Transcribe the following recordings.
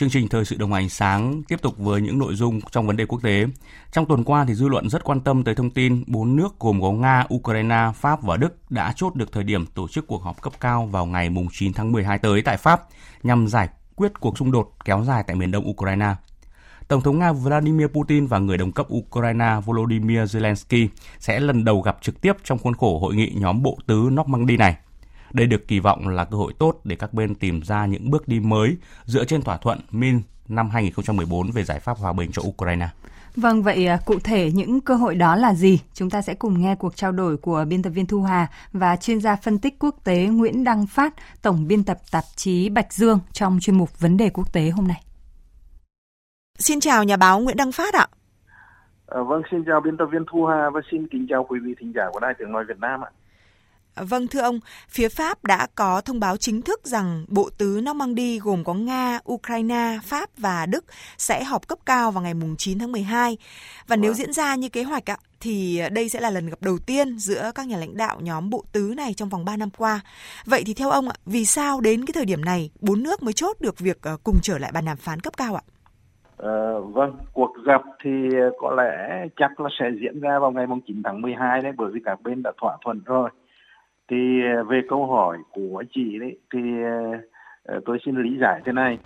Chương trình Thời sự đồng hành sáng tiếp tục với những nội dung trong vấn đề quốc tế. Trong tuần qua thì dư luận rất quan tâm tới thông tin bốn nước gồm có Nga, Ukraine, Pháp và Đức đã chốt được thời điểm tổ chức cuộc họp cấp cao vào ngày 9 tháng 12 tới tại Pháp nhằm giải quyết cuộc xung đột kéo dài tại miền đông Ukraine. Tổng thống Nga Vladimir Putin và người đồng cấp Ukraine Volodymyr Zelensky sẽ lần đầu gặp trực tiếp trong khuôn khổ hội nghị nhóm bộ tứ Normandy này – đây được kỳ vọng là cơ hội tốt để các bên tìm ra những bước đi mới dựa trên thỏa thuận Min năm 2014 về giải pháp hòa bình cho Ukraine. Vâng, vậy à, cụ thể những cơ hội đó là gì? Chúng ta sẽ cùng nghe cuộc trao đổi của biên tập viên Thu Hà và chuyên gia phân tích quốc tế Nguyễn Đăng Phát, tổng biên tập tạp chí Bạch Dương trong chuyên mục Vấn đề quốc tế hôm nay. Xin chào nhà báo Nguyễn Đăng Phát ạ. À, vâng, xin chào biên tập viên Thu Hà và xin kính chào quý vị thính giả của Đài Tiếng Nói Việt Nam ạ. Vâng thưa ông, phía Pháp đã có thông báo chính thức rằng bộ tứ Normandy gồm có Nga, Ukraine, Pháp và Đức sẽ họp cấp cao vào ngày 9 tháng 12. Và nếu vâng. diễn ra như kế hoạch ạ, thì đây sẽ là lần gặp đầu tiên giữa các nhà lãnh đạo nhóm bộ tứ này trong vòng 3 năm qua. Vậy thì theo ông ạ, vì sao đến cái thời điểm này bốn nước mới chốt được việc ờ, cùng trở lại bàn đàm phán cấp cao ạ? À, vâng, cuộc gặp thì có lẽ chắc là sẽ diễn ra vào ngày 9 tháng 12 đấy bởi vì các bên đã thỏa thuận rồi thì ờ, về câu hỏi của chị đấy thì ờ, ờ, tôi xin lý giải thế này.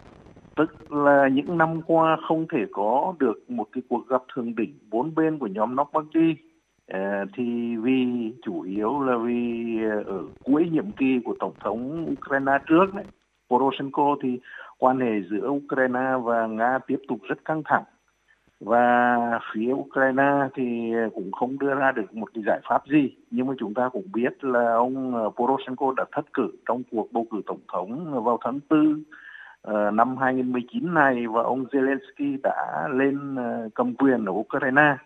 Tức là những năm qua không thể có được một cái cuộc gặp thượng đỉnh bốn bên của nhóm Normandy à, thì vì chủ yếu là vì ở cuối nhiệm kỳ của tổng thống Ukraine trước đấy Poroshenko thì quan hệ giữa Ukraine và Nga tiếp tục rất căng thẳng và phía Ukraine thì cũng không đưa ra được một cái giải pháp gì. Nhưng mà chúng ta cũng biết là ông ờ, Poroshenko đã thất cử trong cuộc bầu cử tổng thống vào tháng 4 ờ, năm 2019 này và ông Zelensky đã lên ờ, cầm quyền ở Ukraine.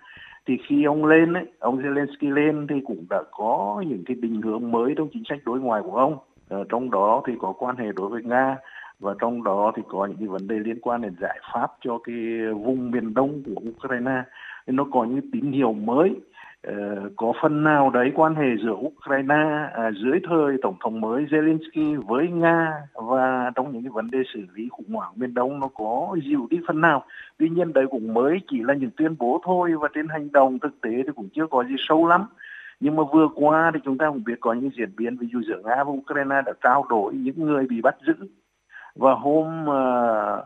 Thì khi ông lên ấy, ông Zelensky lên thì cũng đã có những cái định hướng mới trong chính sách đối ngoại của ông. Ở trong đó thì có quan hệ đối với Nga và trong đó thì có những cái vấn đề liên quan đến giải pháp cho cái vùng miền đông của Ukraine. Nên nó có những tín hiệu mới ờ, có phần nào đấy quan hệ giữa Ukraine à, dưới thời tổng thống mới Zelensky với Nga và trong những cái vấn đề xử lý khủng hoảng miền đông nó có dịu đi phần nào. Tuy nhiên đấy cũng mới chỉ là những tuyên bố thôi và trên hành động thực tế thì cũng chưa có gì sâu lắm. Nhưng mà vừa qua thì chúng ta cũng biết có những diễn biến ví dụ giữa Nga và Ukraine đã trao đổi những người bị bắt giữ và hôm ờ,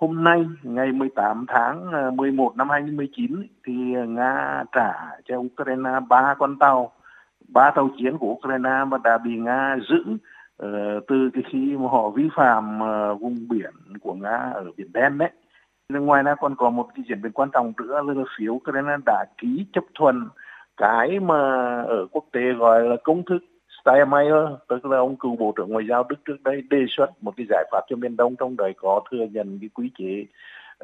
hôm nay, ngày 18 tháng ờ, 11 năm 2019 thì ờ, Nga trả cho Ukraine ba con tàu, ba tàu chiến của Ukraine mà đã bị Nga giữ từ cái khi mà họ vi phạm vùng biển của Nga ở biển đen đấy. Ngoài ra còn có một cái diễn biến quan trọng nữa là phía Ukraine đã ký chấp thuận cái mà ở quốc tế gọi là công thức Steinmeier, tức là ông cựu bộ trưởng ngoại giao Đức trước đây đề xuất một cái giải pháp cho miền Đông trong đời có thừa nhận cái quy chế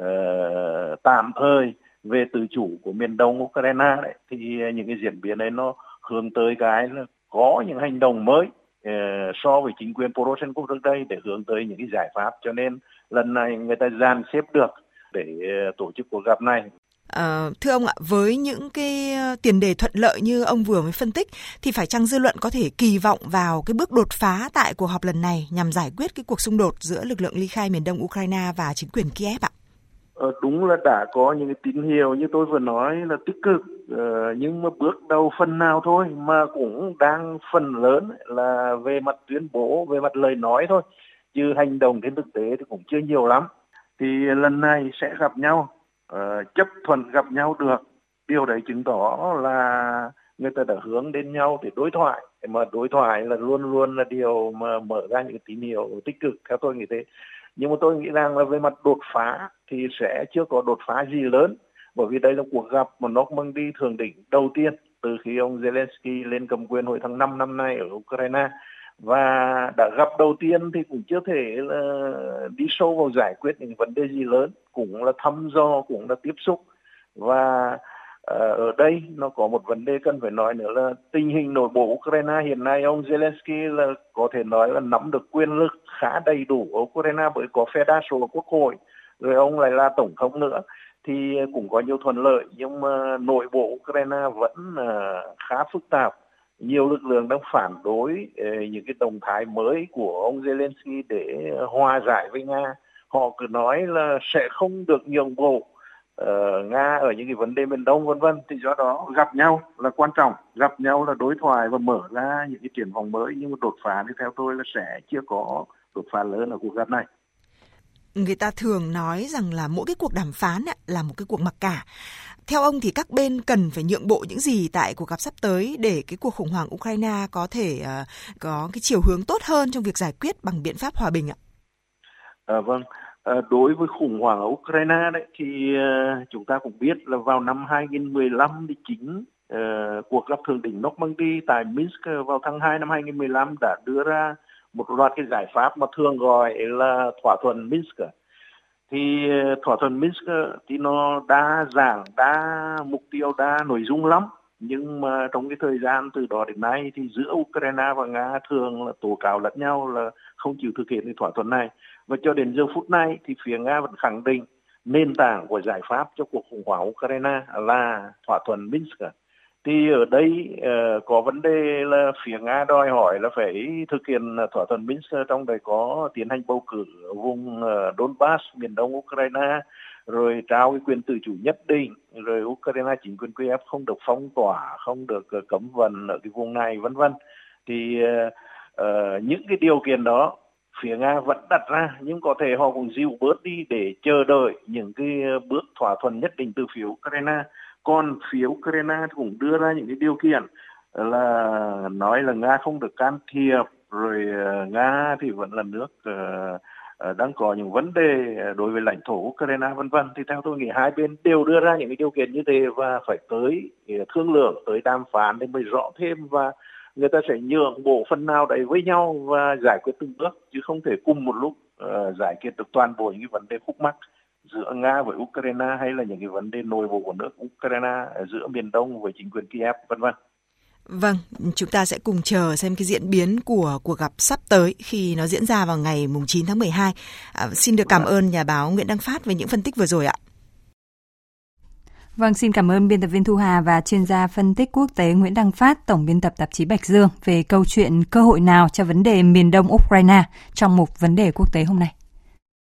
uh, tạm thời về tự chủ của miền Đông Ukraine đấy. Thì những cái diễn biến đấy nó hướng tới cái là có những hành động mới uh, so với chính quyền Poroshenko trước đây để hướng tới những cái giải pháp. Cho nên lần này người ta dàn xếp được để ờ, tổ chức cuộc gặp này. À, thưa ông ạ, với những cái ờ, tiền đề thuận lợi như ông vừa mới phân tích thì phải chăng dư luận có thể kỳ vọng vào cái bước đột phá tại cuộc họp lần này nhằm giải quyết cái cuộc xung đột giữa lực lượng ly khai miền Đông Ukraine và chính quyền Kiev ạ? Ờ, đúng là đã có những cái tín hiệu như tôi vừa nói là tích cực ờ, nhưng mà bước đầu phần nào thôi mà cũng đang phần lớn là về mặt tuyên bố về mặt lời nói thôi chứ hành động trên thực tế thì cũng chưa nhiều lắm thì lần này sẽ gặp nhau Ờ, chấp thuận gặp nhau được. Điều đấy chứng tỏ là người ta đã hướng đến nhau để đối thoại. Mà đối thoại là luôn luôn là điều mà mở ra những tín hiệu tích cực, theo tôi nghĩ thế. Nhưng mà tôi nghĩ rằng là về mặt đột phá thì sẽ chưa có đột phá gì lớn. Bởi vì đây là cuộc gặp mà nó mang đi thường đỉnh đầu tiên từ khi ông Zelensky lên cầm quyền hồi tháng 5 năm nay ở Ukraine và đã gặp đầu tiên thì cũng chưa thể là đi sâu vào giải quyết những vấn đề gì lớn, cũng là thăm dò, cũng là tiếp xúc. Và ờ, ở đây nó có một vấn đề cần phải nói nữa là tình hình nội bộ Ukraine hiện nay, ông Zelensky là có thể nói là nắm được quyền lực khá đầy đủ ở Ukraine bởi có phe đa số ở quốc hội, rồi ông lại là tổng thống nữa, thì cũng có nhiều thuận lợi. Nhưng mà nội bộ Ukraine vẫn ờ, khá phức tạp nhiều lực lượng đang phản đối ờ, những cái động thái mới của ông Zelensky để ờ, hòa giải với Nga. Họ cứ nói là sẽ không được nhượng bộ ờ, nga ở những cái vấn đề miền đông, vân vân. Thì do đó gặp nhau là quan trọng, gặp nhau là đối thoại và mở ra những cái triển vọng mới. Nhưng mà đột phá thì theo tôi là sẽ chưa có đột phá lớn ở cuộc gặp này. Người ta thường nói rằng là mỗi cái cuộc đàm phán là một cái cuộc mặc cả. Theo ông thì các bên cần phải nhượng bộ những gì tại cuộc gặp sắp tới để cái cuộc khủng hoảng Ukraine có thể uh, có cái chiều hướng tốt hơn trong việc giải quyết bằng biện pháp hòa bình ạ? À, vâng, à, đối với khủng hoảng ở Ukraine đấy thì uh, chúng ta cũng biết là vào năm 2015 thì chính uh, cuộc gặp thượng đỉnh Normandy tại Minsk vào tháng 2 năm 2015 đã đưa ra một loạt cái giải pháp mà thường gọi là thỏa thuận Minsk thì ờ, thỏa thuận Minsk ờ, thì nó đa dạng, đa mục tiêu, đa nội dung lắm nhưng mà trong cái thời gian từ đó đến nay thì giữa Ukraine và Nga thường là tố cáo lẫn nhau là không chịu thực hiện cái thỏa thuận này và cho đến giờ phút này thì phía Nga vẫn khẳng định nền tảng của giải pháp cho cuộc khủng hoảng Ukraine là thỏa thuận Minsk. Thì ở đây uh, có vấn đề là phía Nga đòi hỏi là phải thực hiện thỏa thuận Minsk trong đấy có tiến hành bầu cử ở vùng uh, Donbass, miền đông Ukraine, rồi trao cái quyền tự chủ nhất định, rồi Ukraine chính quyền Kiev không được phong tỏa, không được uh, cấm vận ở cái vùng này, vân vân. Thì uh, uh, những cái điều kiện đó phía Nga vẫn đặt ra nhưng có thể họ cũng dịu bớt đi để chờ đợi những cái bước thỏa thuận nhất định từ phía Ukraine. Còn phía Ukraine cũng đưa ra những cái điều kiện là nói là Nga không được can thiệp rồi ờ, Nga thì vẫn là nước uh, đang có những vấn đề đối với lãnh thổ Ukraine vân vân. Thì theo tôi nghĩ hai bên đều đưa ra những cái điều kiện như thế và phải tới thương lượng tới đàm phán để mới rõ thêm và người ta sẽ nhượng bộ phần nào đấy với nhau và giải quyết từng bước chứ không thể cùng một lúc uh, giải quyết được toàn bộ những cái vấn đề khúc mắc giữa Nga với Ukraine hay là những cái vấn đề nội bộ của nước Ukraine giữa miền Đông với chính quyền Kiev vân vân. Vâng, chúng ta sẽ cùng chờ xem cái diễn biến của cuộc gặp sắp tới khi nó diễn ra vào ngày mùng 9 tháng 12. À, xin được cảm vâng. ơn nhà báo Nguyễn Đăng Phát với những phân tích vừa rồi ạ. Vâng, xin cảm ơn biên tập viên Thu Hà và chuyên gia phân tích quốc tế Nguyễn Đăng Phát, tổng biên tập tạp chí Bạch Dương về câu chuyện cơ hội nào cho vấn đề miền Đông Ukraine trong một vấn đề quốc tế hôm nay.